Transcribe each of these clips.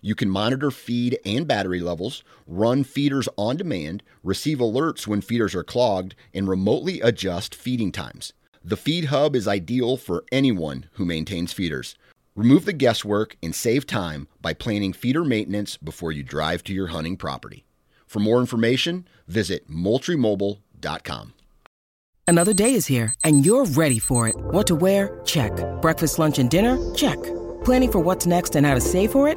you can monitor feed and battery levels, run feeders on demand, receive alerts when feeders are clogged, and remotely adjust feeding times. The Feed Hub is ideal for anyone who maintains feeders. Remove the guesswork and save time by planning feeder maintenance before you drive to your hunting property. For more information, visit MoultrieMobile.com. Another day is here, and you're ready for it. What to wear? Check. Breakfast, lunch, and dinner? Check. Planning for what's next and how to save for it?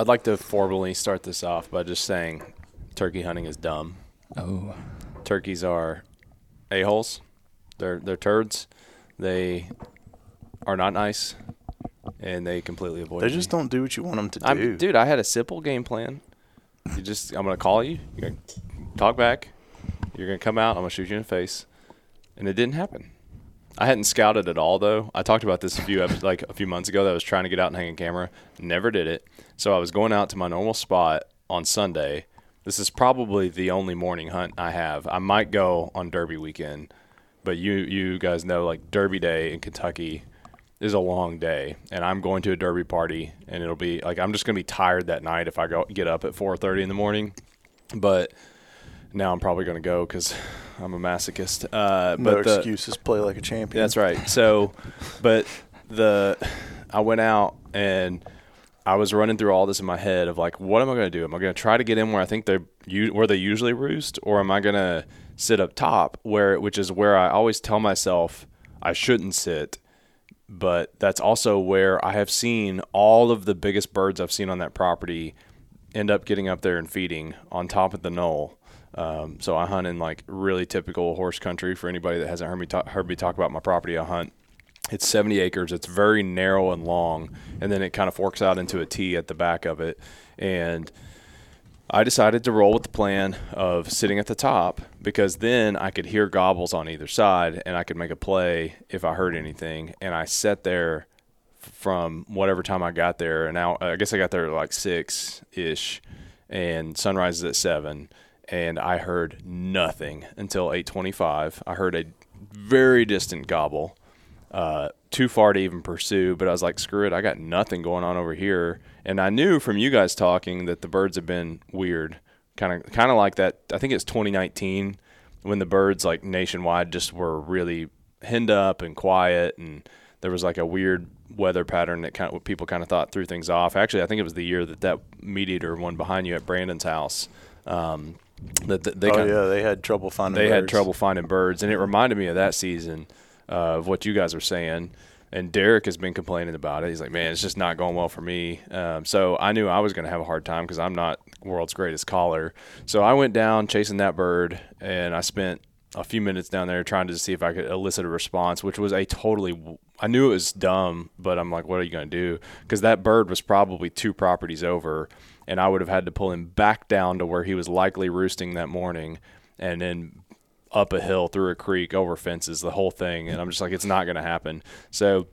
I'd like to formally start this off by just saying turkey hunting is dumb. Oh. Turkeys are a-holes. They're they're turds. They are not nice and they completely avoid They me. just don't do what you want them to do. I'm, dude, I had a simple game plan. You just I'm going to call you, you're to talk back. You're going to come out, I'm going to shoot you in the face. And it didn't happen. I hadn't scouted at all though. I talked about this a few like a few months ago that I was trying to get out and hang a camera. Never did it. So I was going out to my normal spot on Sunday. This is probably the only morning hunt I have. I might go on Derby weekend, but you you guys know like Derby Day in Kentucky is a long day, and I'm going to a Derby party, and it'll be like I'm just gonna be tired that night if I go get up at 4:30 in the morning. But now I'm probably gonna go because I'm a masochist. Uh, no but the- excuses. Play like a champion. that's right. So, but the I went out and I was running through all this in my head of like, what am I going to do? Am I going to try to get in where I think they where they usually roost, or am I going to sit up top where which is where I always tell myself I shouldn't sit. But that's also where I have seen all of the biggest birds I've seen on that property end up getting up there and feeding on top of the knoll. Um, so I hunt in like really typical horse country. For anybody that hasn't heard me talk, heard me talk about my property, I hunt. It's 70 acres. It's very narrow and long, and then it kind of forks out into a T at the back of it. And I decided to roll with the plan of sitting at the top because then I could hear gobbles on either side and I could make a play if I heard anything. And I sat there from whatever time I got there, and now I guess I got there at like six ish, and sunrise is at seven, and I heard nothing until eight twenty-five. I heard a very distant gobble, uh, too far to even pursue. But I was like, screw it, I got nothing going on over here. And I knew from you guys talking that the birds have been weird, kind of, kind of like that. I think it's 2019 when the birds like nationwide just were really henned up and quiet, and there was like a weird weather pattern that kind of people kind of thought threw things off. Actually, I think it was the year that that meat eater one behind you at Brandon's house. Um, that they oh kind yeah, they had trouble finding. they had birds. trouble finding birds, and it reminded me of that season uh, of what you guys were saying. And Derek has been complaining about it. He's like, "Man, it's just not going well for me." Um, so I knew I was going to have a hard time because I'm not world's greatest caller. So I went down chasing that bird, and I spent a few minutes down there trying to see if I could elicit a response, which was a totally. I knew it was dumb, but I'm like, what are you going to do? Because that bird was probably two properties over, and I would have had to pull him back down to where he was likely roosting that morning, and then up a hill through a creek over fences, the whole thing. And I'm just like, it's not going to happen. So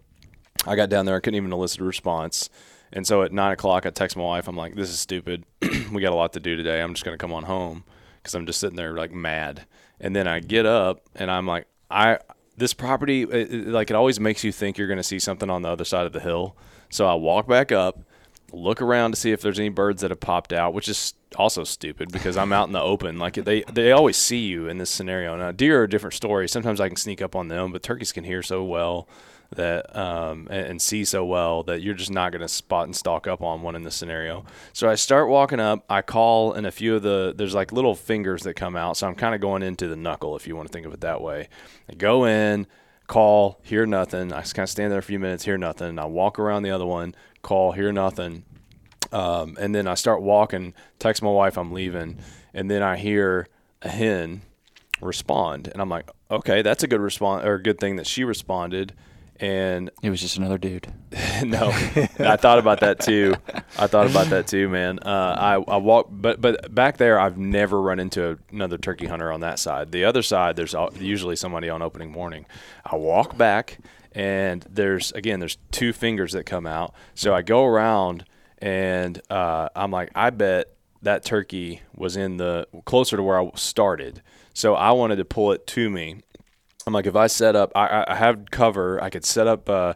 I got down there, I couldn't even elicit a response. And so at nine o'clock, I text my wife. I'm like, "This is stupid. we got a lot to do today. I'm just gonna come on home because I'm just sitting there like mad." And then I get up and I'm like, "I this property it, it- like it always makes you think you're gonna see something on the other side of the hill." So I walk back up, look around to see if there's any birds that have popped out, which is also stupid because I'm out in the open. Like they they always see you in this scenario. Now deer are a different story. Sometimes I can sneak up on them, but turkeys can hear so well that um, and, and see so well that you're just not going to spot and stalk up on one in this scenario. So I start walking up. I call, and a few of the there's like little fingers that come out. So I'm kind of going into the knuckle, if you want to think of it that way. I go in, call, hear nothing. I kind of stand there a few minutes, hear nothing. I walk around the other one, call, hear nothing. Um, and then I start walking, text my wife I'm leaving, and then I hear a hen respond, and I'm like, okay, that's a good response or a good thing that she responded. And It was just another dude. no, I thought about that too. I thought about that too, man. Uh, I I walk, but but back there, I've never run into another turkey hunter on that side. The other side, there's usually somebody on opening morning. I walk back, and there's again, there's two fingers that come out. So I go around, and uh, I'm like, I bet that turkey was in the closer to where I started. So I wanted to pull it to me. I'm like, if I set up, I, I- have cover. I could set up uh,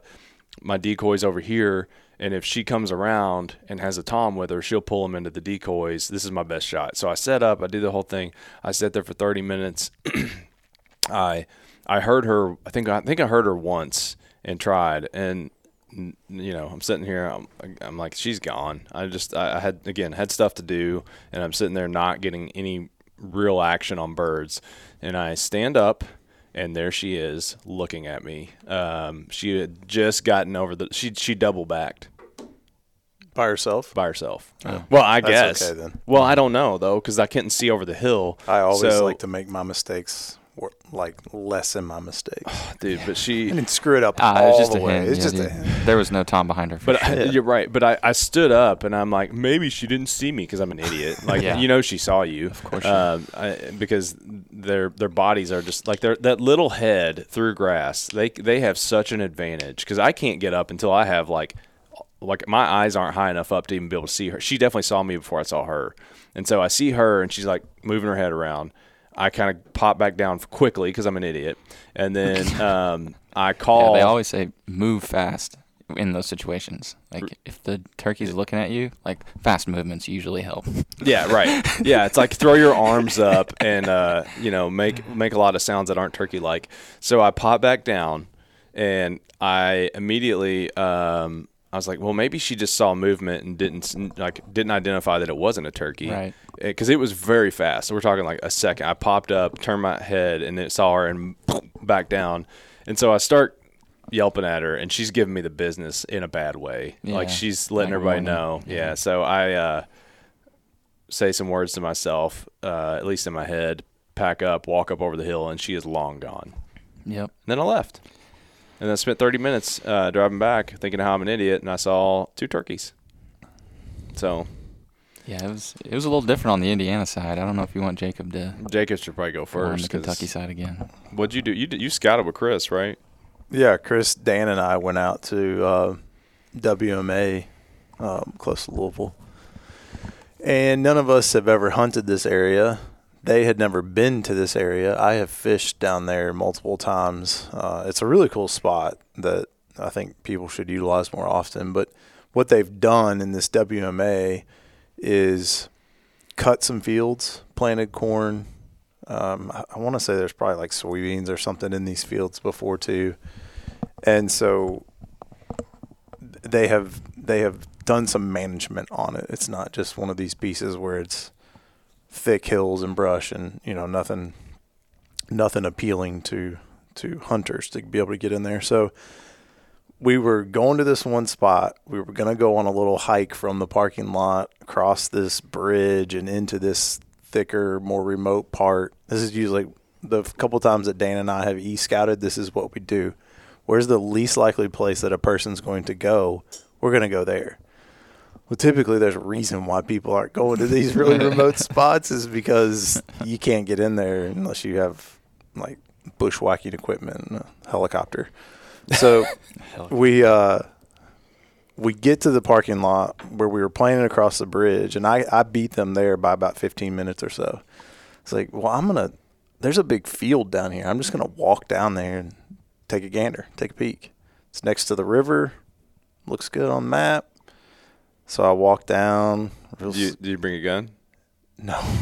my decoys over here, and if she comes around and has a tom with her, she'll pull them into the decoys. This is my best shot. So I set up. I do the whole thing. I sat there for 30 minutes. I I heard her. I think I think I heard her once and tried, and you know, I'm sitting here. I'm, I'm like, she's gone. I just I, I had again had stuff to do, and I'm sitting there not getting any real action on birds, and I stand up. And there she is, looking at me. Um, she had just gotten over the. She she double backed by herself. by herself. Well, I That's guess. okay then. Well, I don't know though, because I couldn't see over the hill. I always So- like to make my mistakes wor- like lessen my mistakes. dude. But she, I didn't screw it up Ah, all it was just the a way. hen. It's yeah, just dude. a hen. There was no Tom behind her. For But I, you're right. But I, I stood up and I'm like, maybe she didn't see me because I'm an idiot. Like Yeah. you know, she saw you. Of course she um, I, because their their bodies are just like their that little head through grass. They they have such an advantage because I can't get up until I have like like my eyes aren't high enough up to even be able to see her. She definitely saw me before I saw her, and so I see her and she's like moving her head around. I kind of pop back down quickly because I'm an idiot, and then um, I yeah, call. they always say move fast in those situations. Like if the turkey's looking at you, like fast movements usually help. Yeah, right. Yeah, it's like throw your arms up and uh, you know make make a lot of sounds that aren't turkey like. So I pop back down, and I immediately um, I was like, well, maybe she just saw movement and didn't like didn't identify that it wasn't a turkey, Right. Because it was very fast. So we're talking like a second. I popped up, turned my head, and it saw her and back down, and so I start yelping at her, and she's giving me the business in a bad way. Like she's letting like everybody know. Yeah. So I. Uh, say some words to myself, uh, at least in my head, pack up, walk up over the hill, and she is long gone. Yep. And then I left. And then I spent 30 minutes uh, driving back thinking how I'm an idiot, and I saw two turkeys. So Yeah, it was it was a little different on the Indiana side. I don't know if you want Jacob to Jacob should probably go first. on the Kentucky side again. What'd you do? You you scouted with Chris, right? Yeah, Chris, Dan, and I went out to uh, WMA um, close to Louisville, and none of us have ever hunted this area. They had never been to this area. I have fished down there multiple times. Uh, it's a really cool spot that I think people should utilize more often. But what they've done in this WMA is cut some fields, planted corn. Um, I, I want to say there's probably like soybeans or something in these fields before too, and so they have they have done some management on it. It's not just one of these pieces where it's thick hills and brush and you know nothing nothing appealing to to hunters to be able to get in there. So we were going to this one spot. We were going to go on a little hike from the parking lot across this bridge and into this thicker, more remote part. This is usually the couple times that Dan and I have e scouted, this is what we do. Where's the least likely place that a person's going to go? We're going to go there. Well, typically there's a reason why people aren't going to these really remote spots is because you can't get in there unless you have like bushwhacking equipment and a helicopter. So we uh, we get to the parking lot where we were playing across the bridge, and I, I beat them there by about 15 minutes or so. It's like, well, I'm gonna. There's a big field down here. I'm just gonna walk down there and take a gander, take a peek. It's next to the river. Looks good on the map. So I walked down. Did you, did you bring a gun? No.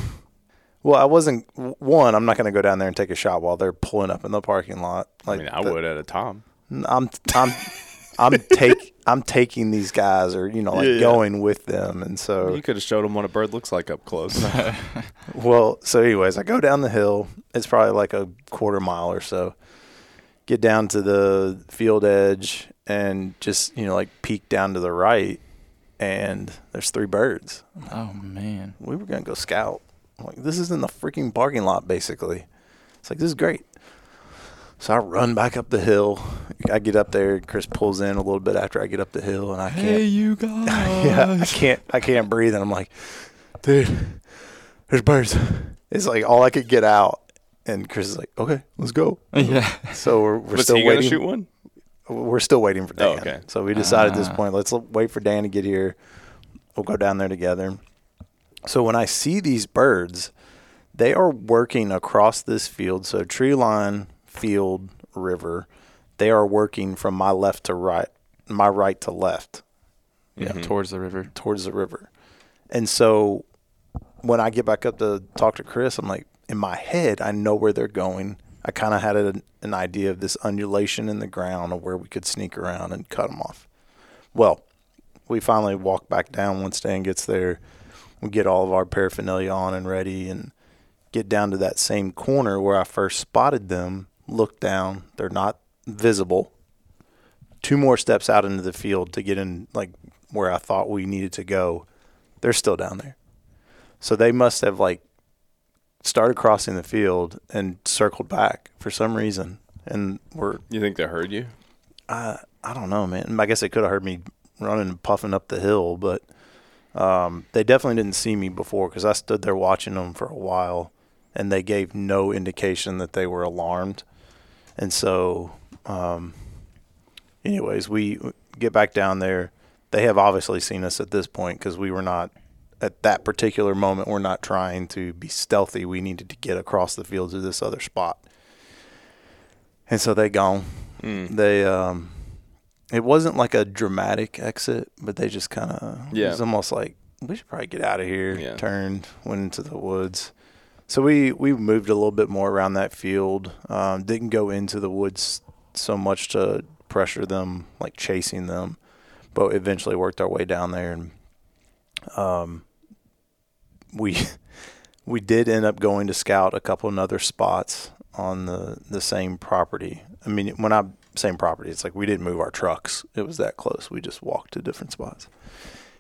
Well, I wasn't. One, I'm not going to go down there and take a shot while they're pulling up in the parking lot. Like I mean, I the, would at a time. I'm I'm I'm take I'm taking these guys or you know like yeah, yeah. going with them, and so you could have showed them what a bird looks like up close. well, so anyways, I go down the hill. It's probably like a quarter mile or so. Get down to the field edge and just you know like peek down to the right, and there's three birds. Oh man, we were gonna go scout. I'm like this is in the freaking parking lot, basically. It's like this is great. So I run back up the hill. I get up there. Chris pulls in a little bit after I get up the hill, and I can't. Hey, you guys! yeah, I can't. I can't breathe, and I'm like, dude, there's birds. It's like all I could get out, and Chris is like, okay, let's go. Yeah. So we're, we're Was still he waiting. shoot one. We're still waiting for Dan. Oh, okay. So we decided at this Ah. point, let's l- wait for Dan to get here. We'll go down there together. So when I see these birds, they are working across this field. So tree line, field, river. They are working from my left to right, my right to left Yeah, towards the river. towards the river. And so when I get back up to talk to Chris, I'm like, in my head, I know where they're going. I kind of had an, an idea of this undulation in the ground of where we could sneak around and cut them off. Well, we finally walk back down once Dan gets there. We get all of our paraphernalia on and ready and get down to that same corner where I first spotted them. Look down. They're not visible. Two more steps out into the field to get in, like where I thought we needed to go. They're still down there. So they must have like started crossing the field and circled back for some reason. And we're You think they heard you? I I don't know, man. I guess they could have heard me running and puffing up the hill, but um, they definitely didn't see me before because I stood there watching them for a while, and they gave no indication that they were alarmed. And so, um, anyways, we get back down there. They have obviously seen us at this point because we were not at that particular moment. We're not trying to be stealthy. We needed to get across the field to this other spot. And so they gone. Mm. They um, it wasn't like a dramatic exit, but they just kind of it Yeah. was almost like we should probably get out of here. Yeah. Turned, went into the woods. So we we moved a little bit more around that field. Um, didn't go into the woods so much to pressure them, like chasing them, but eventually worked our way down there and um, we we did end up going to scout a couple of other spots on the the same property. I mean, when I same property, it's like we didn't move our trucks. It was that close. We just walked to different spots,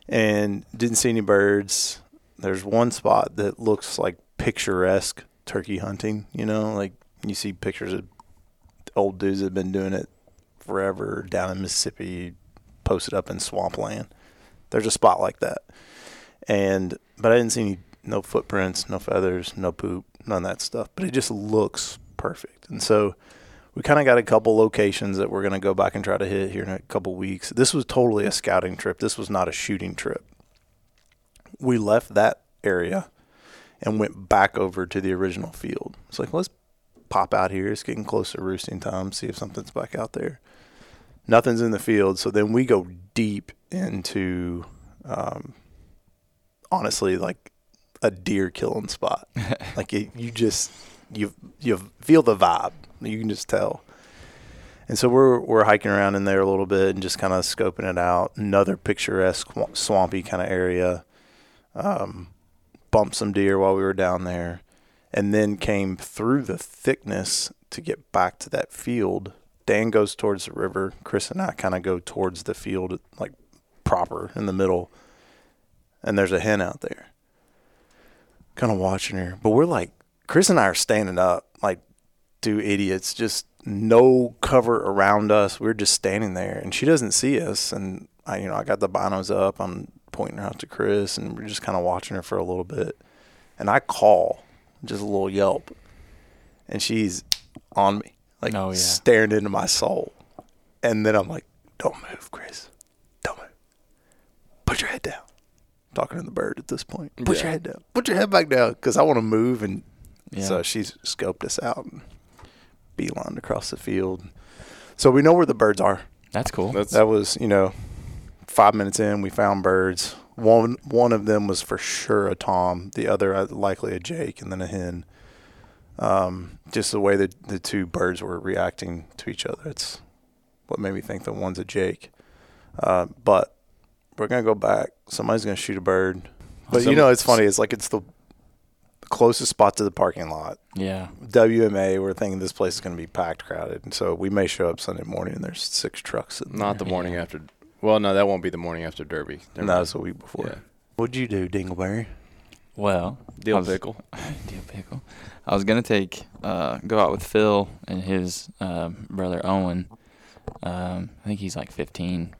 and didn't see any birds. There's one spot that looks like picturesque turkey hunting. You know, like you see pictures of old dudes that have been doing it forever down in Mississippi, posted up in swampland. There's a spot like that, and but I didn't see any no footprints, no feathers, no poop, none of that stuff. But it just looks perfect, and so we kind of got a couple locations that we're going to go back and try to hit here in a couple weeks. This was totally a scouting trip. This was not a shooting trip. We left that area and went back over to the original field. It's like let's pop out here. It's getting close to roosting time. See if something's back out there. Nothing's in the field. So then we go deep into, um, honestly, like a deer killing spot. like it, you just you you feel the vibe. You can just tell. And so we're we're hiking around in there a little bit and just kind of scoping it out. Another picturesque swampy kind of area. Um, bumped some deer while we were down there, and then came through the thickness to get back to that field. Dan goes towards the river. Chris and I kind of go towards the field, like proper in the middle. And there's a hen out there, kind of watching her. But we're like, Chris and I are standing up, like two idiots, just no cover around us. We're just standing there, and she doesn't see us. And I, you know, I got the binos up. I'm pointing her out to Chris, and we're just kind of watching her for a little bit. And I call, just a little yelp, and she's on me, like Oh, yeah. staring into my soul. And then I'm like, "Don't move, Chris. Don't move. Put your head down." Talking to the bird at this point. Put Yeah. your head down. Put your head back down, because I want to move. And Yeah. so she's scoped us out and beelined across the field. So we know where the birds are. That's cool. That's That was, you know, five minutes in, we found birds. One one of them was for sure a tom. The other uh, likely a jake, and then a hen. Um, just the way that the two birds were reacting to each other. It's what made me think that one's a jake. Uh, but we're gonna go back. Somebody's gonna shoot a bird. But you know, it's funny. It's like it's the closest spot to the parking lot. yeah. WMA, we're thinking this place is going to be packed, crowded, and so we may show up Sunday morning and there's six trucks. Sitting not the there. morning after. Well, no, that won't be the morning after Derby. Never No, mind. it's a week before. Yeah. What'd you do, Dingleberry? Well, Deal I was- pickle. Deal pickle. I was gonna take uh, go out with Phil and his uh, brother Owen. Um, I think he's like 15.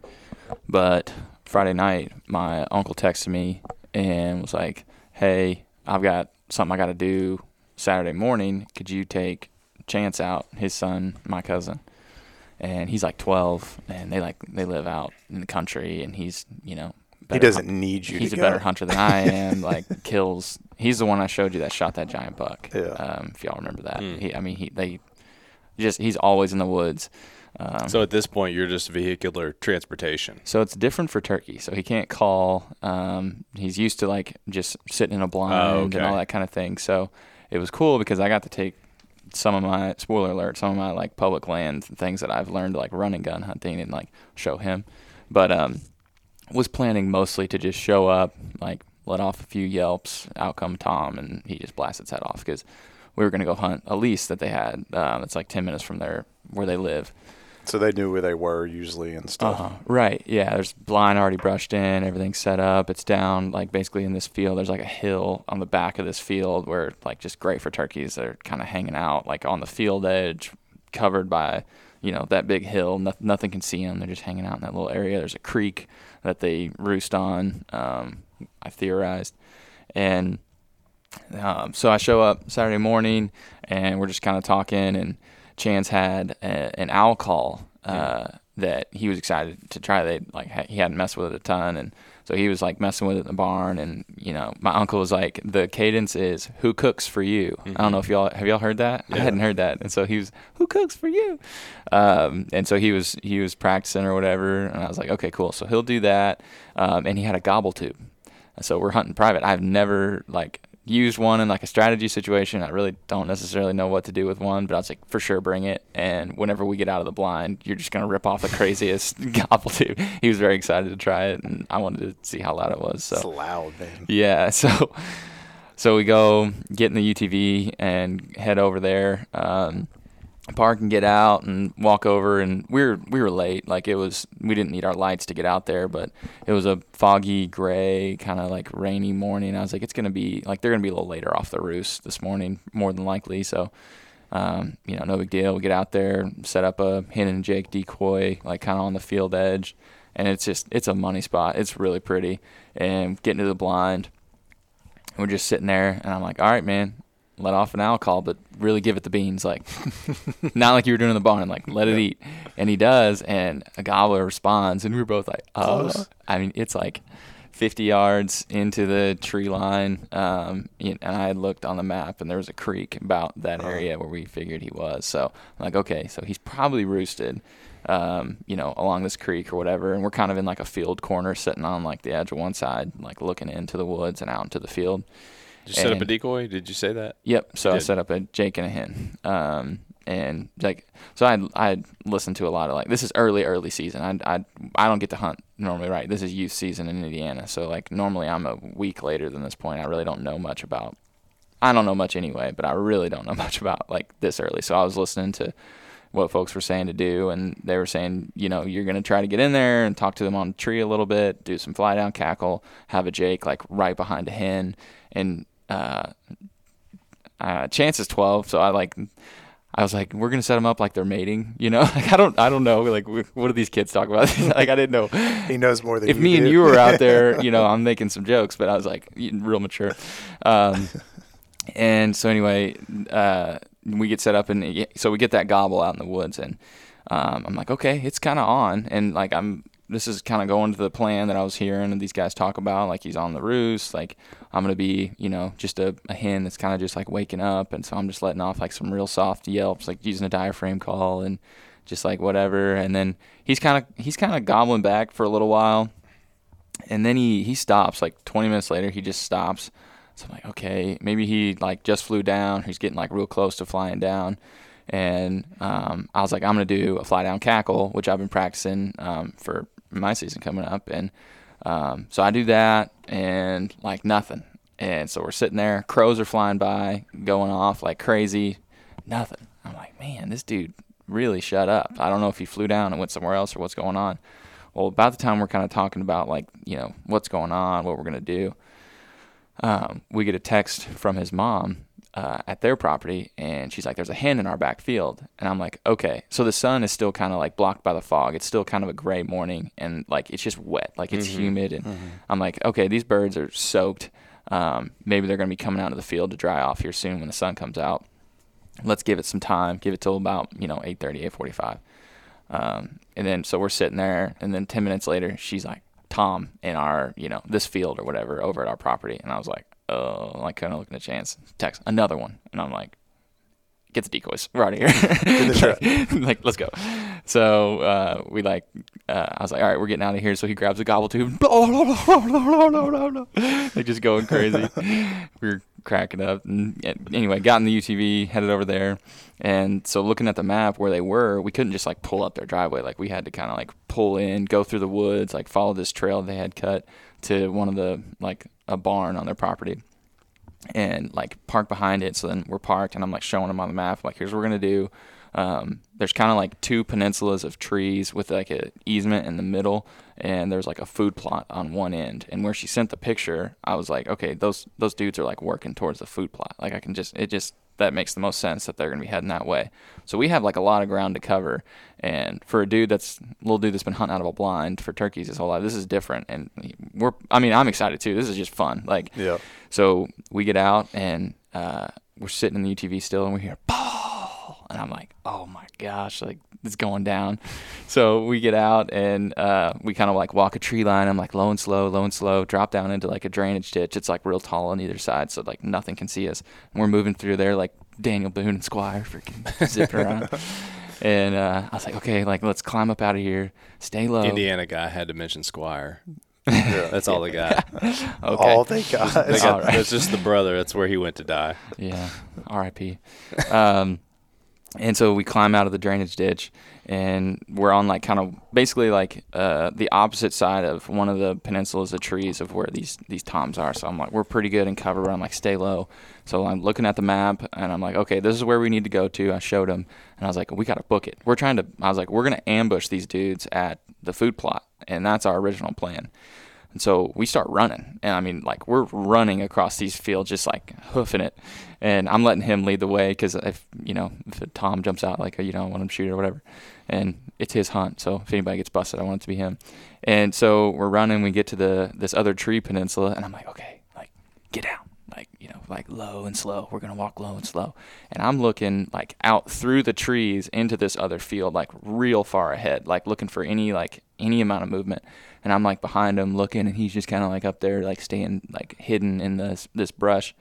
But Friday night, my uncle texted me and was like, "Hey, I've got something I got to do Saturday morning. Could you take Chance out, his son, my cousin?" And he's like 12, and they like they live out in the country, and he's you know He doesn't hun- need you he's to a go. better hunter than I am. Like kills. He's the one I showed you that shot that giant buck. Yeah. Um, if y'all remember that. Mm. He, I mean, he they just he's always in the woods. Um, So at this point, you're just vehicular transportation. so it's different for turkey. So he can't call. Um, he's used to like just sitting in a blind and all that kind of thing. So it was cool because I got to take some of my spoiler alert, some of my like public land and things that I've learned like running gun hunting and like show him. But um, was planning mostly to just show up, like let off a few yelps. Out come Tom, and he just blasts its head off because we were gonna go hunt a lease that they had. Um, it's like ten minutes from there where they live. So they knew where they were usually and stuff. Uh-huh. Right. Yeah. There's blind already brushed in. Everything's set up. It's down like basically in this field. There's like a hill on the back of this field where like just great for turkeys. They're kind of hanging out like on the field edge, covered by you know that big hill. No, nothing can see them. They're just hanging out in that little area. There's a creek that they roost on. Um, I theorized, and um, so I show up Saturday morning, and we're just kind of talking. And Chance had a, an owl call uh, that he was excited to try. They like ha- he hadn't messed with it a ton, and so he was like messing with it in the barn. And you know, my uncle was like, the cadence is "Who cooks for you?" I don't know if y'all have y'all heard that. I hadn't heard that, and so he was "Who cooks for you?" Um, and so he was he was practicing or whatever, and I was like, okay, cool. So he'll do that, um, and he had a gobble tube. So we're hunting private. I've never like used one in like a strategy situation. I really don't necessarily know what to do with one, but I was like, for sure, bring it. And whenever we get out of the blind, you're just gonna rip off the craziest gobble tube. He was very excited to try it, and I wanted to see how loud it was. It's So loud, man. yeah, so so we go get in the UTV and head over there. Um, park and get out and walk over and we were we were late. Like it was we didn't need our lights to get out there but it was a foggy gray kind of like rainy morning. I was like it's gonna be like they're gonna be a little later off the roost this morning more than likely. So um, you know no big deal. We get out there set up a hen and jake decoy like kind of on the field edge and it's just it's a money spot. It's really pretty. And getting to the blind we're just sitting there and i'm like all right man let off an owl call, but really give it the beans like not like you were doing in the barn like let it eat. And he does and a gobbler responds and we are both like oh Close. i mean it's like 50 yards into the tree line um, and i had looked on the map and there was a creek about that area where we figured he was. So i'm like okay so he's probably roosted um, you know along this creek or whatever and we're kind of in like a field corner sitting on like the edge of one side like looking into the woods and out into the field you set up a decoy? Did you say that? Yep. So I set up a Jake and a hen. Um, and like, so I I listened to a lot of like this is early early season. I I I don't get to hunt normally, right? This is youth season in Indiana. So like normally I'm a week later than this point. I really don't know much about. I don't know much anyway, but I really don't know much about like this early. So I was listening to what folks were saying to do, and they were saying, you know, you're gonna try to get in there and talk to them on the tree a little bit, do some fly down cackle, have a Jake like right behind a hen, and uh, uh, Chance is 12, so I like I was like, we're gonna set them up like they're mating, you know? Like I don't, I don't know. Like, what do these kids talk about? like I didn't know. He knows more than If me and you were out there, you know, I'm making some jokes, but I was like real mature. Um, and so anyway, uh, we get set up and so we get that gobble out in the woods and um, I'm like, okay, it's kind of on. And like, I'm, this is kind of going to the plan that I was hearing these guys talk about. Like he's on the roost. Like I'm to be, you know, just a, a hen that's kind of just like waking up. And so I'm just letting off like some real soft yelps, like using a diaphragm call and just like whatever. And then he's kind of, he's kind of gobbling back for a little while and then he he stops like 20 minutes later he just stops so i'm like okay maybe he like just flew down he's getting like real close to flying down and um, i was like i'm gonna do a fly down cackle which i've been practicing um, for my season coming up and um, so i do that and like nothing. And so we're sitting there crows are flying by going off like crazy nothing. I'm like man this dude really shut up. I don't know if he flew down and went somewhere else or what's going on. Well, about the time we're kind of talking about like you know what's going on, what we're gonna do, um, we get a text from his mom uh, at their property, and she's like, "There's a hen in our back field," and I'm like, "Okay." So the sun is still kind of like blocked by the fog. It's still kind of a gray morning, and like it's just wet, like it's humid, and I'm like, "Okay, these birds are soaked. Um, maybe they're gonna be coming out of the field to dry off here soon when the sun comes out. Let's give it some time. Give it till about you know 8:30, 8:45." Um, and then so we're sitting there, and then ten minutes later, she's like, "Tom, in our you know this field or whatever over at our property," and I was like, "Oh," like kind of looking at chance. Text another one, and I'm like, "Get the decoys, we're out of here." like, let's go. So uh, we like, uh, I was like, "All right, we're getting out of here." So he grabs a gobble tube, like just going crazy. we were cracking up, and anyway, got in the UTV, headed over there. And so looking at the map where they were, we couldn't just like pull up their driveway. Like we had to kind of like pull in, go through the woods, like follow this trail they had cut to one of the like a barn on their property and like park behind it. So then we're parked and I'm like showing them on the map, like here's what we're gonna do. Um, there's kind of like two peninsulas of trees with like a easement in the middle, and there's like a food plot on one end. And where she sent the picture, I was like, okay, those those dudes are like working towards the food plot. Like I can just it just that makes the most sense that they're gonna be heading that way. So we have like a lot of ground to cover, and for a dude that's little dude that's been hunting out of a blind for turkeys his whole life, this is different. And we're I mean I'm excited too. This is just fun. Like Yeah. so we get out and uh, we're sitting in the UTV still, and we hear "Paul," and I'm like, "Oh my gosh!" Like it's going down. So we get out and uh, we kind of like walk a tree line. I'm like low and slow, low and slow. Drop down into like a drainage ditch. It's like real tall on either side, so like nothing can see us. And we're moving through there like Daniel Boone and Squire, freaking zipping around. And uh, I was like, okay, like let's climb up out of here, stay low. Indiana guy had to mention Squire. That's all they got. Okay. All they got. They got right. That's just the brother. That's where he went to die. Yeah, R.I.P. Um, and so we climb out of the drainage ditch, and we're on like kind of basically like uh, the opposite side of one of the peninsulas of trees of where these these toms are. So I'm like, we're pretty good in cover. But I'm like, stay low. So I'm looking at the map, and I'm like, okay, this is where we need to go to. I showed him, and I was like, we got to book it. We're trying to. I was like, we're gonna ambush these dudes at the food plot, and that's our original plan. And so we start running. And I mean, like, we're running across these fields, just like hoofing it. And I'm letting him lead the way because if, you know, if Tom jumps out, like, you know, I want him to shoot or whatever. And it's his hunt. So if anybody gets busted, I want it to be him. And so we're running. We get to the this other tree peninsula. And I'm like, okay, like, get down. Like, you know, like low and slow. We're to walk low and slow. And I'm looking like out through the trees into this other field, like real far ahead, like looking for any, like, any amount of movement and I'm like behind him looking, and he's just kind of like up there, like staying like hidden in this this brush,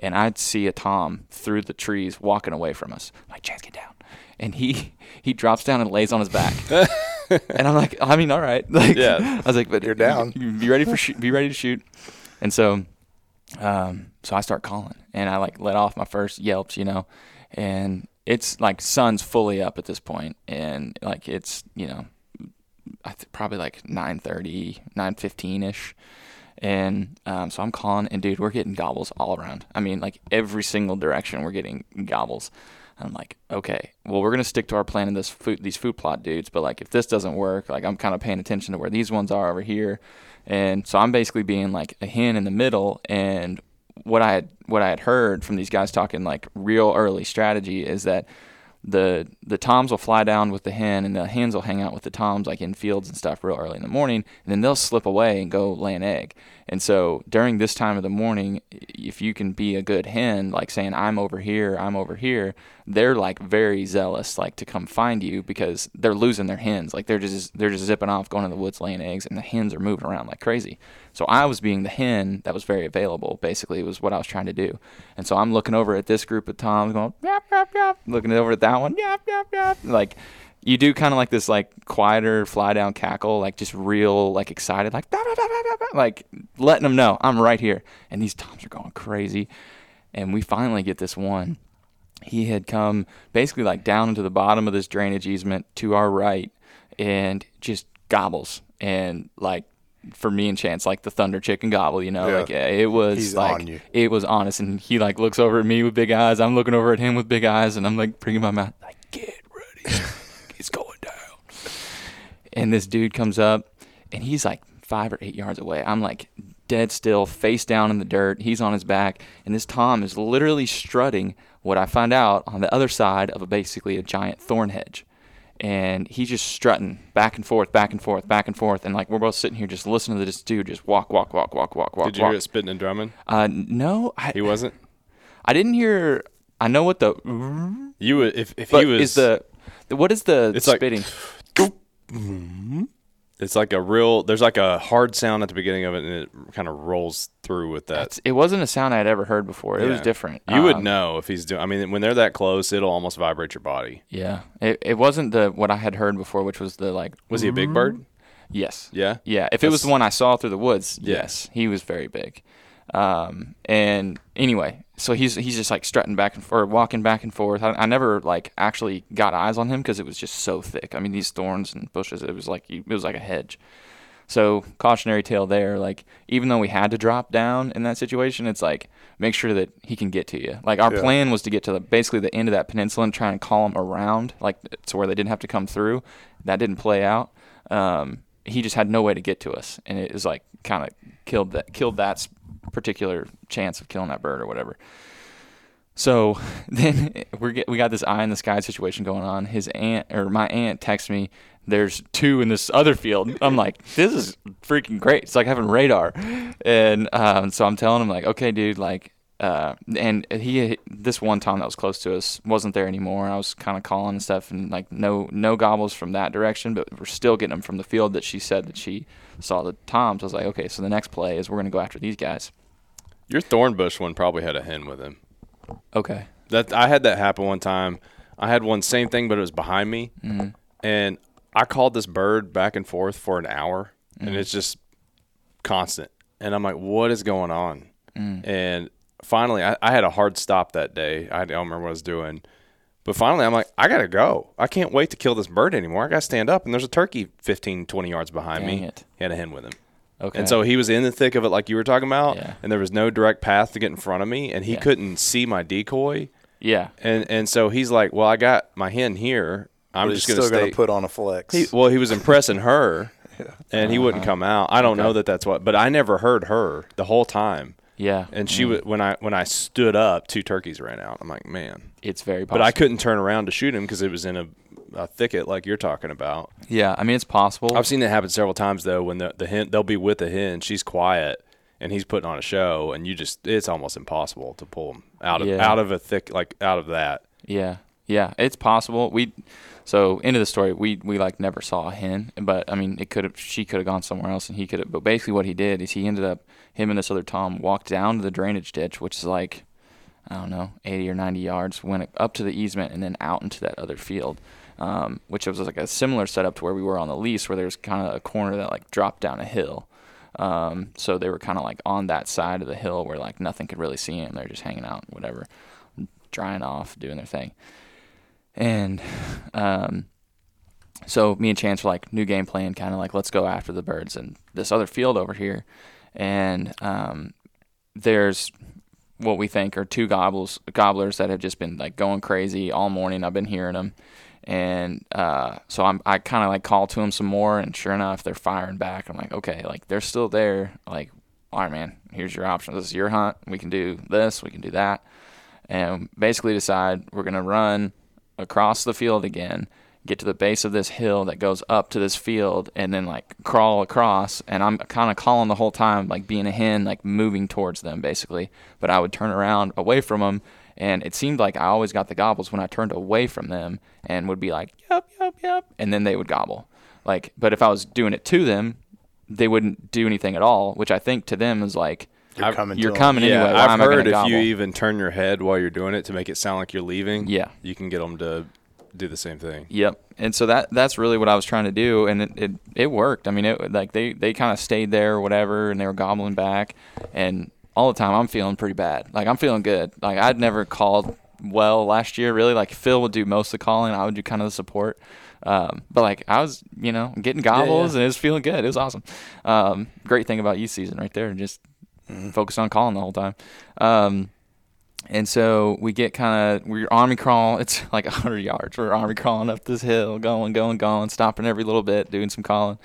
and I'd see a tom through the trees walking away from us. I'm like, Chance, get down, and he he drops down and lays on his back, and I'm like, I mean, all right, like, Yeah. I was like, but You're down. Be ready for shoot, be ready to shoot, and so, um, so I start calling, and I like let off my first yelps, you know, and it's like sun's fully up at this point, and like it's you know I th- probably like 9:30, 9:15 ish, and um, so I'm calling, and dude, we're getting gobbles all around. I mean, like every single direction, we're getting gobbles. And I'm like, okay, well, we're gonna stick to our plan in this food, these food plot dudes. But like, if this doesn't work, like I'm kind of paying attention to where these ones are over here, and so I'm basically being like a hen in the middle. And what I had what I had heard from these guys talking like real early strategy is that the the toms will fly down with the hen and the hens will hang out with the toms like in fields and stuff real early in the morning and then they'll slip away and go lay an egg. And so during this time of the morning if you can be a good hen like saying i'm over here i'm over here they're like very zealous like to come find you because they're losing their hens. Like they're just they're just zipping off going to the woods laying eggs and the hens are moving around like crazy. So i was being the hen that was very available basically was what i was trying to do. And so i'm looking over at this group of toms going yap yap yap looking over at that one yap yap yap. Like you do kind of like this like quieter fly down cackle like just real like excited like "Bah, bah, bah, bah, bah, bah," like letting them know i'm right here. And these toms are going crazy. And we finally get this one. He had come basically like down into the bottom of this drainage easement to our right and just gobbles. And like for me and Chance like the thunder chicken gobble, you know, Yeah. like eh, it was He's like on you. it was honest and he like looks over at me with big eyes. I'm looking over at him with big eyes and I'm like bringing my mouth like get ready. it's going down. And this dude comes up and he's like 5 or 8 yards away. I'm like dead still, face down in the dirt. He's on his back and this Tom is literally strutting what I find out on the other side of a basically a giant thorn hedge and he's just strutting back and forth, back and forth, back and forth, and like we're both sitting here just listening to this dude just walk, walk, walk, walk, walk, walk. Did you walk. hear it spitting and drumming? Uh, no, I, He wasn't. I didn't hear. I know what the, You if if he was. is the, what is the It's like- spitting? it's like a real. There's like a hard sound at the beginning of it, and it kind of rolls through with that. It's- it wasn't a sound I'd ever heard before. It was different. You would Um, know if he's doing. I mean, when they're that close, it'll almost vibrate your body. Yeah, it, it wasn't the what I had heard before, which was the like. Was he a big bird? Yes. Yeah. Yeah, if it was the one I saw through the woods, Yeah. yes, he was very big. Um, and anyway, so he's he's just like strutting back and forth, walking back and forth. I, I never like actually got eyes on him because it was just so thick. I mean, these thorns and bushes, it was like it was like a hedge. So cautionary tale there. Like even though we had to drop down in that situation, it's like make sure that he can get to you. Like our Yeah. plan was to get to the basically the end of that peninsula and try and call him around, like to where they didn't have to come through. That didn't play out. Um, he just had no way to get to us, and it was like kind of killed that killed that particular chance of killing that bird or whatever. So then we get we got this eye in the sky situation going on. His aunt or my aunt texts me. There's two in this other field. I'm like, this is freaking great. It's like having radar, and um, so I'm telling him like, okay, dude, like, uh, and he this one time that was close to us wasn't there anymore. I was kind of calling and stuff, and like no no gobbles from that direction, but we're still getting them from the field that she said that she saw the toms. I was like, okay, so the next play is we're gonna go after these guys. Your thornbush one probably had a hen with him. Okay. That I had that happen one time. I had one same thing, but it was behind me, Mm-hmm. and I called this bird back and forth for an hour, Mm-hmm. and it's just constant. And I'm like, what is going on? Mm. And finally, I, I had a hard stop that day. I don't remember what I was doing. But finally, I'm like, I got to go. I can't wait to kill this bird anymore. I got to stand up. And there's a turkey 15, 20 yards behind Dang me. it. He had a hen with him. Okay. And so he was in the thick of it, like you were talking about. Yeah. And there was no direct path to get in front of me. And he Yeah. couldn't see my decoy. yeah. And and so he's like, well, I got my hen here. I'm But just going to still stay. going to put on a flex. He, well, he was impressing her, and he wouldn't Uh-huh. come out. I don't know that that's what, but I never heard her the whole time. Yeah. And she would when I when I stood up, two turkeys ran out. I'm like, man, It's very possible. but I couldn't turn around to shoot him because it was in a, a thicket like you're talking about. Yeah, I mean it's possible. I've seen that happen several times though. When the the hen they'll be with the hen, she's quiet and he's putting on a show, and you just it's almost impossible to pull him out of Yeah. out of a thick like out of that. Yeah, yeah, it's possible. We so end of the story, we we like never saw a hen, but I mean, it could have she could have gone somewhere else, and he could have. But basically, what he did is he ended up him and this other Tom walked down to the drainage ditch, which is like I don't know, eighty or ninety yards, went up to the easement, and then out into that other field. Um, which was like a similar setup to where we were on the lease, where there's kind of a corner that like dropped down a hill. Um, so they were kind of like on that side of the hill where like nothing could really see them. They're just hanging out, whatever, drying off, doing their thing. And um, so me and Chance were like, new game plan, kind of like, let's go after the birds and this other field over here. And um, there's what we think are two gobblers, gobblers that have just been like going crazy all morning. I've been hearing them. And uh, so I'm, I kind of like call to them some more, and sure enough, they're firing back. I'm like, okay, like they're still there. Like, all right, man, here's your option. This is your hunt. We can do this, we can do that, and basically decide we're gonna run across the field again, get to the base of this hill that goes up to this field, and then like crawl across. And I'm kind of calling the whole time, like being a hen, like moving towards them basically. But I would turn around away from them, and it seemed like I always got the gobbles when I turned away from them and would be like, yep, yep, yep, and then they would gobble. Like, but if I was doing it to them, they wouldn't do anything at all, which I think to them is like, You're I've- coming. you're to 'em. coming yeah, anyway. I've am I gonna heard if gobble? you even turn your head while you're doing it to make it sound like you're leaving, Yeah. you can get them to do the same thing. Yep. And so that that's really what I was trying to do, and it it, it worked. I mean, it like they they kind of stayed there or whatever, and they were gobbling back, and all the time I'm feeling pretty bad. Like I'm feeling good. Like I'd never called well last year. Really, like Phil would do most of the calling, I would do kind of the support. Um, but like I was, you know, getting gobbles and it was feeling good. It was awesome. Um, great thing about youth season right there, just focus on calling the whole time. Um, and so we get kind of we're army crawl. It's like hundred yards. We're army crawling up this hill, going, going, going, stopping every little bit, doing some calling.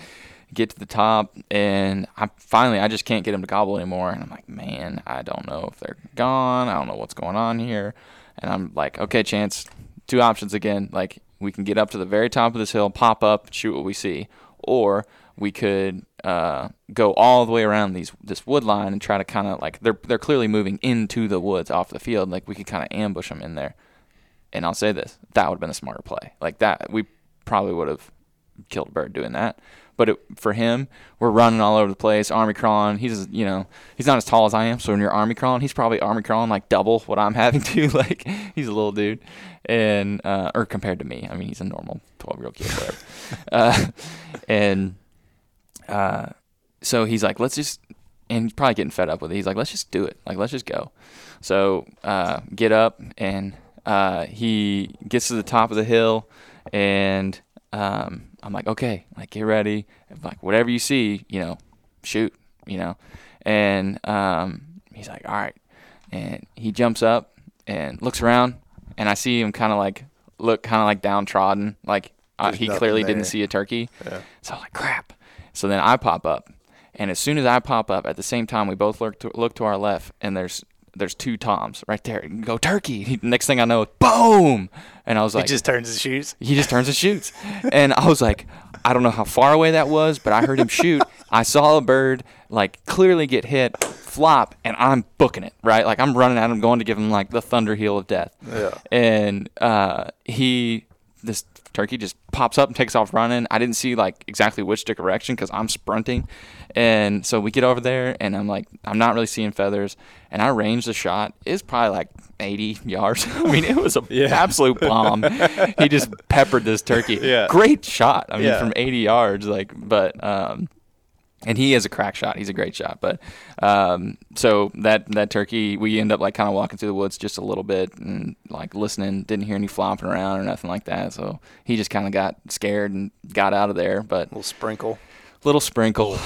Get to the top, and I finally I just can't get them to gobble anymore. And I'm like, man, I don't know if they're gone. I don't know what's going on here. And I'm like, okay, chance, two options again. Like we can get up to the very top of this hill, pop up, shoot what we see, or we could uh, go all the way around these this wood line and try to kind of like they're they're clearly moving into the woods off the field. Like we could kind of ambush them in there. And I'll say this: that would have been a smarter play. Like that, we probably would have killed a bird doing that. But it, for him, we're running all over the place, army crawling. He's you know he's not as tall as I am, so when you're army crawling, he's probably army crawling like double what I'm having to. Like he's a little dude, and uh, or compared to me, I mean he's a normal twelve year old kid, whatever. uh, and uh, so he's like, let's just, and he's probably getting fed up with it. He's like, let's just do it. Like, let's just go. So uh, get up, and uh, he gets to the top of the hill, and um, I'm like, okay, like get ready, like whatever you see, you know, shoot, you know, and um, he's like, all right, and he jumps up and looks around, and I see him kind of like look kind of like downtrodden, like uh, he clearly there. didn't see a turkey. Yeah. So I was like, crap. So then I pop up, and as soon as I pop up, at the same time, we both look to, look to our left, and there's there's two toms right there. You can go turkey. Next thing I know, boom, and I was like, He just turns his shoes. he just turns and shoots. And I was like, I don't know how far away that was, but I heard him shoot. I saw a bird like clearly get hit, flop, and I'm booking it, right? Like I'm running at him, going to give him like the thunder heel of death. Yeah. And uh, he, this turkey just pops up and takes off running. I didn't see like exactly which direction because I'm sprinting. And so we get over there, and I'm like, I'm not really seeing feathers. And I range the shot. It's probably like 80 yards. I mean, it was a absolute bomb. he just peppered this turkey. Yeah. Great shot. I mean, Yeah. from 80 yards. Like, but um, and he is a crack shot. He's a great shot. But um, so that that turkey, we end up like kind of walking through the woods just a little bit and like listening. Didn't hear any flopping around or nothing like that. So he just kind of got scared and got out of there. But little sprinkle. little sprinkle.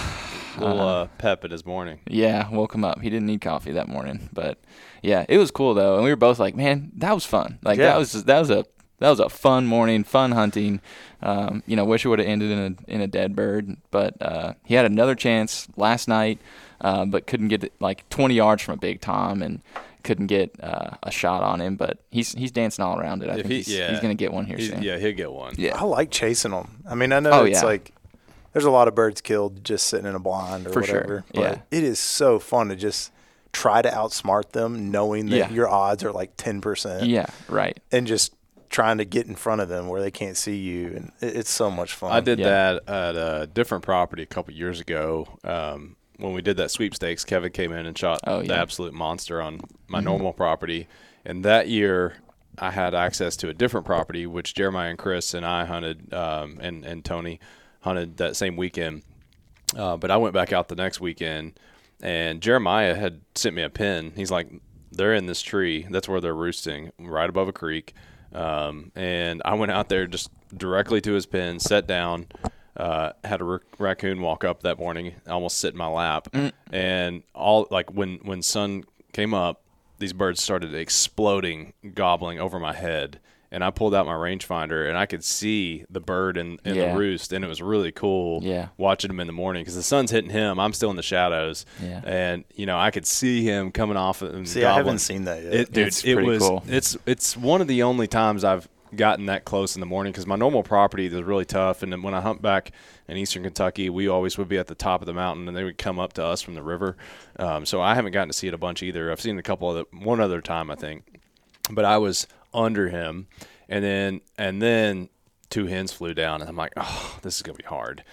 Little uh, pep in his morning. Yeah, woke him up. He didn't need coffee that morning, but yeah, it was cool though, and we were both like, "Man, that was fun. Like Yeah. that was just, that was a that was a fun morning, fun hunting. Um, you know, wish it would have ended in a in a dead bird, but uh, he had another chance last night, uh, but couldn't get it, like 20 yards from a big tom and couldn't get uh, a shot on him. But he's he's dancing all around it. I If think he- he's, yeah. he's gonna get one here He's- soon. yeah, he'll get one. Yeah. I like chasing them. I mean, I know Oh, it's yeah. like there's a lot of birds killed just sitting in a blind or For sure, whatever. yeah. But it is so fun to just try to outsmart them, knowing that Yeah. your odds are like ten percent. Yeah, right. And just trying to get in front of them where they can't see you, and it, it's so much fun. I did Yeah. that at a different property a couple years ago. Um, when we did that sweepstakes, Kevin came in and shot Oh, the absolute monster on my normal property. And that year, I had access to a different property, which Jeremiah and Chris and I hunted, um, and and Tony hunted that same weekend. Uh, but I went back out the next weekend, and Jeremiah had sent me a pin. He's like, "They're in this tree. That's where they're roosting, right above a creek." Um, and I went out there just directly to his pen, sat down, uh, had a raccoon walk up that morning, almost sit in my lap, and all like when when sun came up, these birds started exploding, gobbling over my head. And I pulled out my rangefinder, and I could see the bird in, in Yeah. the roost, and it was really cool Yeah. watching him in the morning because the sun's hitting him. I'm still in the shadows, Yeah. and you know I could see him coming off. And See, I haven't seen that yet. It, dude, It's it pretty was. cool. It's it's one of the only times I've gotten that close in the morning because my normal property is really tough. And then when I hunt back in eastern Kentucky, we always would be at the top of the mountain, and they would come up to us from the river. Um, so I haven't gotten to see it a bunch either. I've seen a couple of the, one other time I think, but I was under him, and then and then two hens flew down, and I'm like, oh, this is gonna be hard.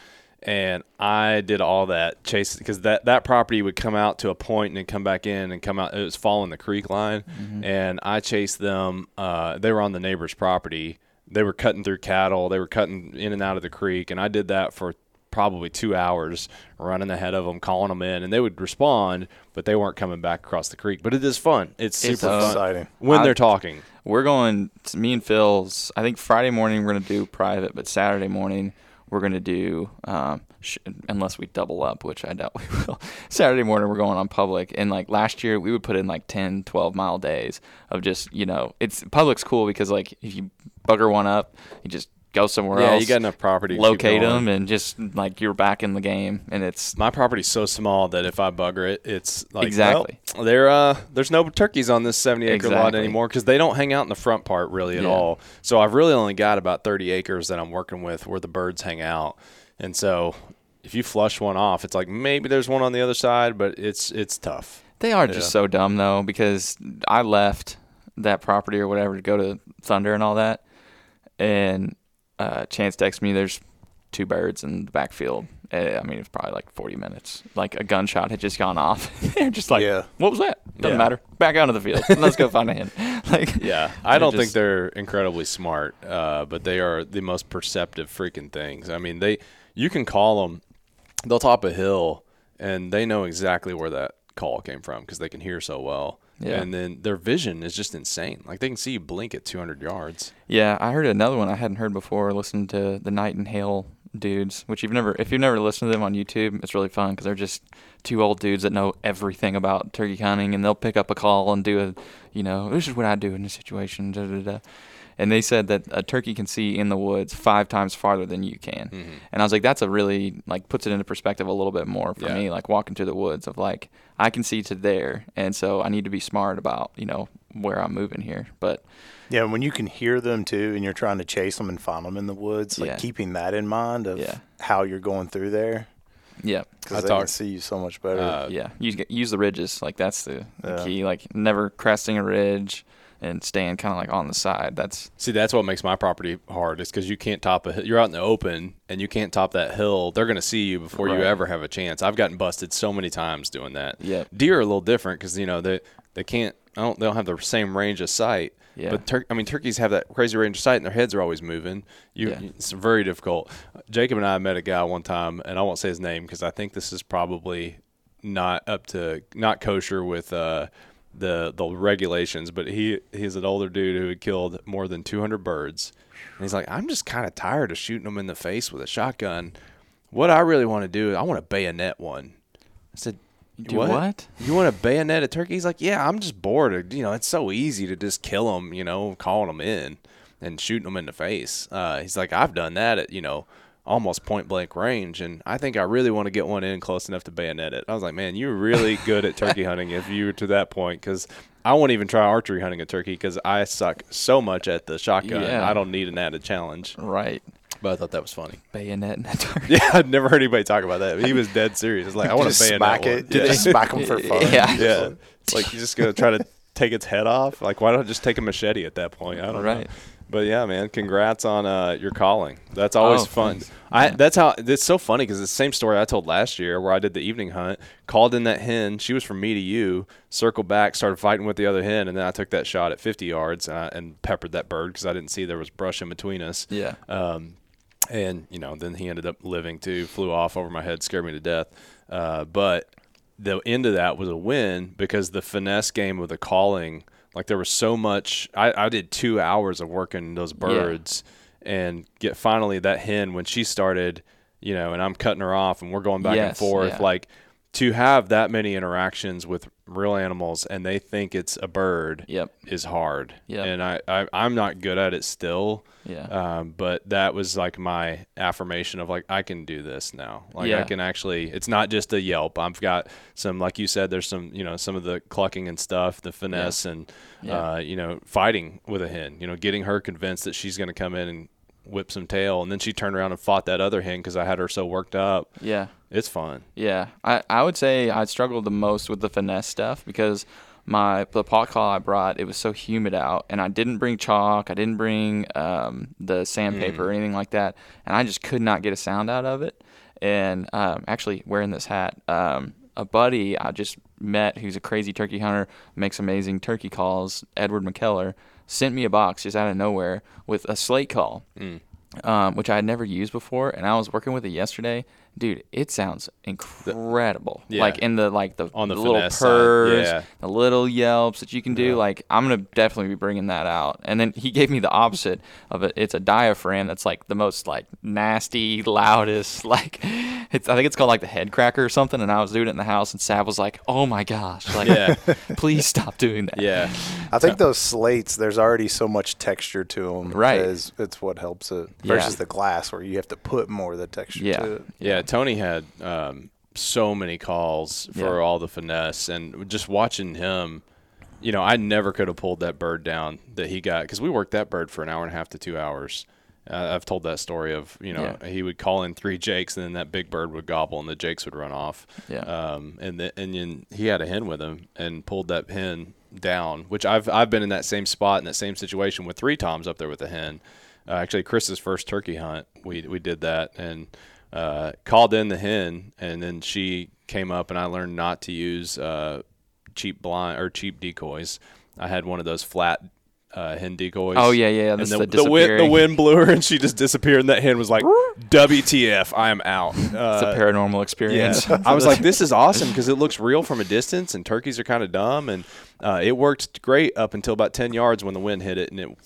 And I did all that chase because that, that property would come out to a point and then come back in and come out. It was following the creek line, and I chased them. Uh, they were on the neighbor's property. They were cutting through cattle. They were cutting in and out of the creek, and I did that for probably two hours, running ahead of them, calling them in, and they would respond, but they weren't coming back across the creek. But it is fun. It's super It's, fun uh, Exciting. when I- they're talking. We're going. Me and Phil's. I think Friday morning we're gonna do private, but Saturday morning we're gonna do. Um, sh- unless we double up, which I doubt we will. Saturday morning we're going on public, and like last year we would put in like 10, 12 mile days of just you know it's public's cool because like if you bugger one up, you just go somewhere Yeah, else. you got enough property. to Locate them and just like you're back in the game, and it's My property's so small that if I bugger it, it's like Exactly. well, there. Uh, there's no turkeys on this 70 acre lot anymore because they don't hang out in the front part really at Yeah. all. So I've really only got about 30 acres that I'm working with where the birds hang out, and so if you flush one off, it's like maybe there's one on the other side, but it's it's tough. They are just so dumb though because I left that property or whatever to go to Thunder and all that, and uh, Chance texted me there's two birds in the backfield. Eh, I mean it's probably like 40 minutes. Like a gunshot had just gone off. They're just like, Yeah. what was that? Doesn't Yeah. matter. Back out of the field. Let's go find a hen. Like Yeah, I don't think they're incredibly smart, uh, but they are the most perceptive freaking things. I mean, they you can call them, they'll top a hill, and they know exactly where that call came from because they can hear so well. Yeah. And then their vision is just insane. Like they can see you blink at 200 yards. Yeah, I heard another one I hadn't heard before. Listening to the Knight and Hale dudes, which you've never, if you've never listened to them on YouTube, it's really fun because they're just two old dudes that know everything about turkey hunting, and they'll pick up a call and do a, you know, this is what I do in this situation. Da, da, da. And they said that a turkey can see in the woods five times farther than you can. Mm-hmm. And I was like, that's a really like puts it into perspective a little bit more for Yeah. me. Like walking through the woods of like I can see to there, and so I need to be smart about you know where I'm moving here. But Yeah, when you can hear them too, and you're trying to chase them and find them in the woods, like Yeah. keeping that in mind of Yeah. how you're going through there, yeah, because I they can see you so much better. Uh, yeah, use use the ridges. Like that's the, the Yeah. key. Like never cresting a ridge and staying kind of like on the side. That's See, that's what makes my property hard. Is because you can't top a. hill. You're out in the open and you can't top that hill. They're gonna see you before you ever have a chance. I've gotten busted so many times doing that. Yep. Deer are a little different because you know they they can't. I don't. They don't have the same range of sight. Yeah. But tur- I mean, turkeys have that crazy range of sight, and their heads are always moving. You, Yeah. it's very difficult. Jacob and I met a guy one time, and I won't say his name because I think this is probably not up to not kosher with uh, the the regulations. But he he's an older dude who had killed more than 200 birds, and he's like, I'm just kind of tired of shooting them in the face with a shotgun. What I really want to do is I want to bayonet one. I said, do what? You want to bayonet a turkey? He's like, yeah, I'm just bored. You know, it's so easy to just kill them. You know, calling them in and shooting them in the face. Uh, he's like, I've done that at you know almost point blank range, and I think I really want to get one in close enough to bayonet it. I was like, man, you're really good at turkey hunting if you were to that point, because I won't even try archery hunting a turkey because I suck so much at the shotgun. Yeah. I don't need an added challenge. right. But I thought that was funny. Bayonet and a turkey. Yeah, I'd never heard anybody talk about that. He was dead serious. It's like I want to bayonet smack one. it. Did Yeah. they smack him for fun? Yeah. yeah. It's like you're just gonna try to take its head off. Like why don't I just take a machete at that point? I don't know. But yeah, man, congrats on uh, your calling. That's always Oh, fun. thanks. I that's how it's so funny because it's the same story I told last year where I did the evening hunt, called in that hen. She was from me to you. Circled back, started fighting with the other hen, and then I took that shot at 50 yards uh, and peppered that bird because I didn't see there was brush in between us. Yeah. Um, and you know, then he ended up living too. Flew off over my head, scared me to death. Uh, but the end of that was a win because the finesse game of the calling, like there was so much. I, I did two hours of working those birds, and get finally that hen when she started, you know, and I'm cutting her off, and we're going back and forth, yeah. like. To have that many interactions with real animals and they think it's a bird Yep. is hard. Yep. And I, I I'm not good at it still. Yeah. Um, but that was like my affirmation of like I can do this now. Like I can actually. It's not just a yelp. I've got some like you said. There's some you know some of the clucking and stuff, the finesse and Yeah. uh, you know fighting with a hen. You know, getting her convinced that she's going to come in and whip some tail, and then she turned around and fought that other hen because I had her so worked up. Yeah. It's fun. Yeah, I, I would say I struggled the most with the finesse stuff because my the pot call I brought it was so humid out, and I didn't bring chalk, I didn't bring um, the sandpaper or anything like that, and I just could not get a sound out of it. And um, actually, wearing this hat, um, a buddy I just met who's a crazy turkey hunter, makes amazing turkey calls, Edward McKellar, sent me a box just out of nowhere with a slate call um, which I had never used before, and I was working with it yesterday. Dude, it sounds incredible. Yeah. Like in the like the, On the little purrs, yeah. the little yelps that you can do. Like I'm gonna definitely be bringing that out. And then he gave me the opposite of it. It's a diaphragm that's like the most like nasty, loudest. Like it's I think it's called like the head cracker or something. And I was doing it in the house, and Sab was like, "Oh my gosh, like Yeah. please stop doing that." Yeah. I think those slates, there's already so much texture to them. Right. It's what helps it Yeah. versus the glass where you have to put more of the texture Yeah. to it. Yeah, Tony had um, so many calls for Yeah. all the finesse, and just watching him, you know, I never could have pulled that bird down that he got because we worked that bird for an hour and a half to two hours. Uh, I've told that story of you know Yeah. he would call in three jakes and then that big bird would gobble and the jakes would run off. Yeah. Um, and the, and then he had a hen with him and pulled that hen down, which I've I've been in that same spot in that same situation with three toms up there with a hen. Uh, actually, Chris's first turkey hunt, we we did that and uh, called in the hen, and then she came up, and I learned not to use uh, cheap blind or cheap decoys. I had one of those flat uh, hen decoys. Oh, yeah, yeah, And the, the the wind the wind blew her, and she just disappeared. And that hen was like, "WTF? I am out." It's Uh, a paranormal experience. yeah. I was like, this is awesome because it looks real from a distance, and turkeys are kind of dumb, and uh, it worked great up until about ten yards when the wind hit it, and it.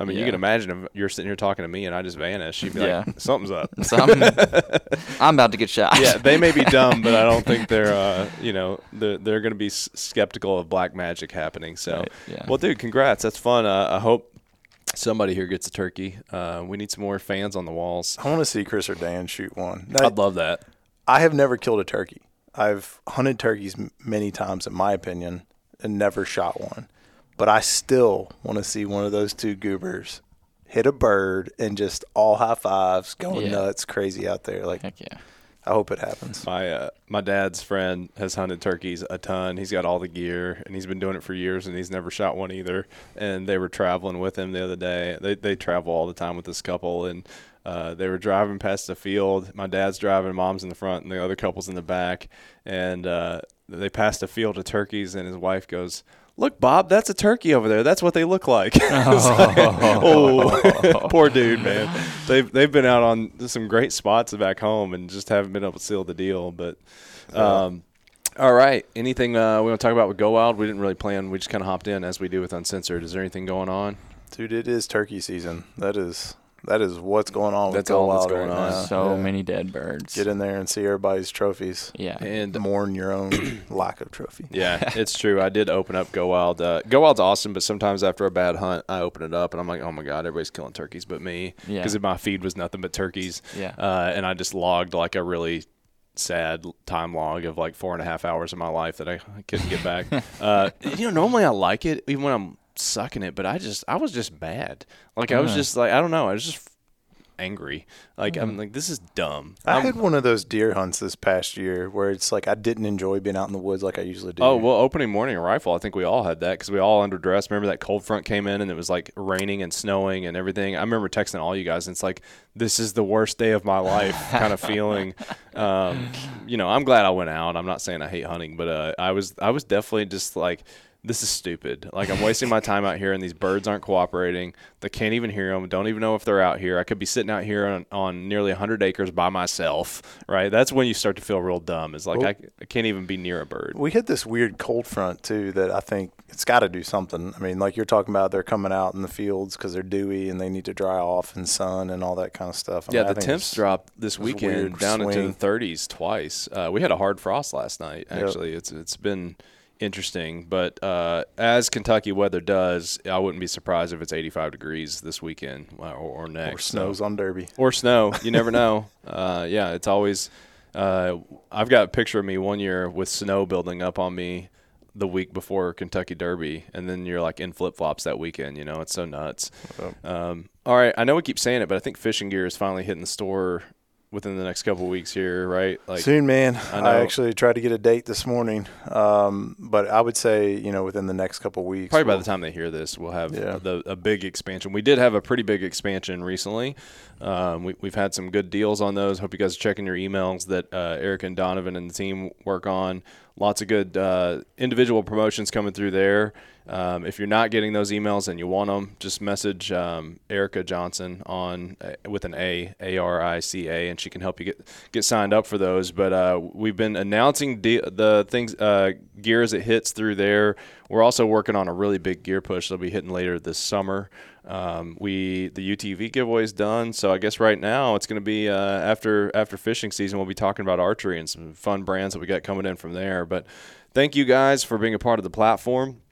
I mean, you can imagine if you're sitting here talking to me and I just vanish. You'd be Yeah. like, something's up. So I'm, I'm about to get shot. yeah, they may be dumb, but I don't think they're, uh, you know, they're, they're going to be skeptical of black magic happening. So, Right, yeah. well, dude, congrats. That's fun. Uh, I hope somebody here gets a turkey. Uh, we need some more fans on the walls. I want to see Chris or Dan shoot one. I'd love that. I have never killed a turkey. I've hunted turkeys many times, in my opinion, and never shot one. But I still want to see one of those two goobers hit a bird and just all high fives, going Yeah. nuts, crazy out there. Like Heck yeah. I hope it happens. My uh, my dad's friend has hunted turkeys a ton. He's got all the gear, and he's been doing it for years, and he's never shot one either. And they were traveling with him the other day. They they travel all the time with this couple, and uh, they were driving past the field. My dad's driving, mom's in the front, and the other couple's in the back. And uh, they passed a field of turkeys, and his wife goes. Look, Bob, that's a turkey over there. That's what they look like. It's like, oh, poor dude, man. They've they've been out on some great spots back home and just haven't been able to seal the deal. But um, all right, anything uh, we want to talk about with Go Wild? We didn't really plan. We just kind of hopped in as we do with Uncensored. Is there anything going on? Dude, it is turkey season. That is that is what's going on. That's with Go all that's going right on. now. So Yeah. many dead birds. Get in there and see everybody's trophies. Yeah. And Mourn your own lack of trophy. yeah, it's true. I did open up Go Wild. Uh, Go Wild's awesome, but sometimes after a bad hunt, I open it up and I'm like, oh my god, everybody's killing turkeys but me, Yeah. because my feed was nothing but turkeys. Yeah. uh, and I just logged like a really sad time log of like four and a half hours of my life that I couldn't get back. uh, you know, normally I like it even when I'm sucking it, but I just I was just bad. Like I was just like I don't know, I was just angry. Like I'm like this is dumb. I I'm- had one of those deer hunts this past year where it's like I didn't enjoy being out in the woods like I usually do. Oh well, opening morning rifle. I think we all had that because we all underdressed. Remember that cold front came in and it was like raining and snowing and everything. I remember texting all you guys and it's like this is the worst day of my life kind of feeling. Um, you know, I'm glad I went out. I'm not saying I hate hunting, but uh, I was I was definitely just like. This is stupid. Like I'm wasting my time out here, and these birds aren't cooperating. They can't even hear them. Don't even know if they're out here. I could be sitting out here on, on nearly 100 acres by myself, right? That's when you start to feel real dumb. It's like Well- I, I can't even be near a bird. We hit this weird cold front too that I think it's got to do something. I mean, like you're talking about, they're coming out in the fields because they're dewy and they need to dry off in sun and all that kind of stuff. I Yeah, mean, the temps dropped this weekend down into the 30s twice. Uh, we had a hard frost last night. Yep. Actually, it's it's been interesting. But uh, as Kentucky weather does, I wouldn't be surprised if it's 85 degrees this weekend or, or next. Or snows so. on Derby. Or snow. You never know. Uh, yeah, it's always. Uh, I've got a picture of me one year with snow building up on me the week before Kentucky Derby, and then you're like in flip flops that weekend. You know, it's so nuts. Um, all right, I know we keep saying it, but I think fishing gear is finally hitting the store within the next couple weeks here, right? Like soon, man. I, I, actually tried to get a date this morning, um, but I would say you know within the next couple weeks. Probably we'll, by the time they hear this, we'll have yeah. the, a big expansion. We did have a pretty big expansion recently. Um, we, have had some good deals on those. Hope you guys are checking your emails that uh, Eric and Donovan and the team work on. Lots of good uh, individual promotions coming through there. Um, if you're not getting those emails and you want them, just message um, Arica Johnson on uh, with an A, A R I C A, and she can help you get get signed up for those. But uh, we've been announcing de- the things uh, gear as it hits through there. We're also working on a really big gear push that'll be hitting later this summer. Um, we the UTV giveaway is done, so I guess right now it's going to be uh, after after fishing season. We'll be talking about archery and some fun brands that we got coming in from there. But thank you guys for being a part of the platform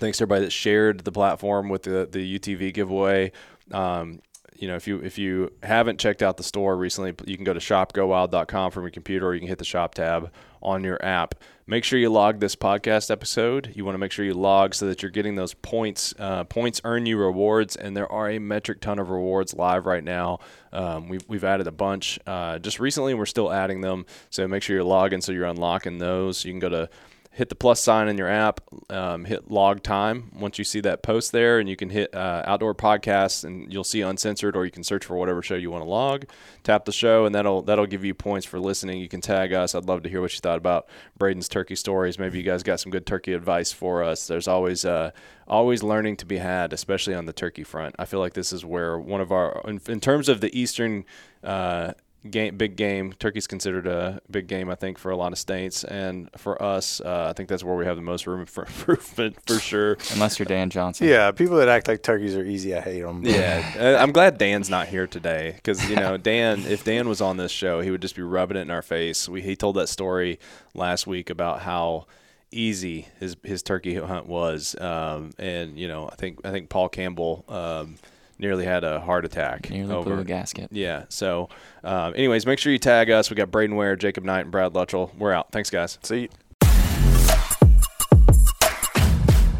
thanks to everybody that shared the platform with the the UTV giveaway. Um, you know, if you if you haven't checked out the store recently, you can go to shopgowild.com from your computer, or you can hit the shop tab on your app. Make sure you log this podcast episode. You want to make sure you log so that you're getting those points. Uh, points earn you rewards, and there are a metric ton of rewards live right now. Um, we've, we've added a bunch uh, just recently, and we're still adding them. So make sure you're logging so you're unlocking those. You can go to hit the plus sign in your app, um, hit log time once you see that post there, and you can hit uh, outdoor podcasts, and you'll see uncensored, or you can search for whatever show you want to log. Tap the show, and that'll that'll give you points for listening. You can tag us. I'd love to hear what you thought about Brayden's turkey stories. Maybe you guys got some good turkey advice for us. There's always uh, always learning to be had, especially on the turkey front. I feel like this is where one of our, in, in terms of the eastern. Uh, game, big game. Turkey's considered a big game, I think, for a lot of states, and for us, uh, I think that's where we have the most room for improvement for sure. Unless you're Dan Johnson. Yeah, people that act like turkeys are easy, I hate them. Yeah, I'm glad Dan's not here today because you know Dan, if Dan was on this show, he would just be rubbing it in our face. We, he told that story last week about how easy his his turkey hunt was, um, and you know, I think I think Paul Campbell. Um, nearly had a heart attack. Nearly over. blew a gasket. Yeah. So, um, anyways, make sure you tag us. We got Brayden Ware, Jacob Knight, and Brad Luttrell. We're out. Thanks, guys. See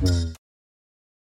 you.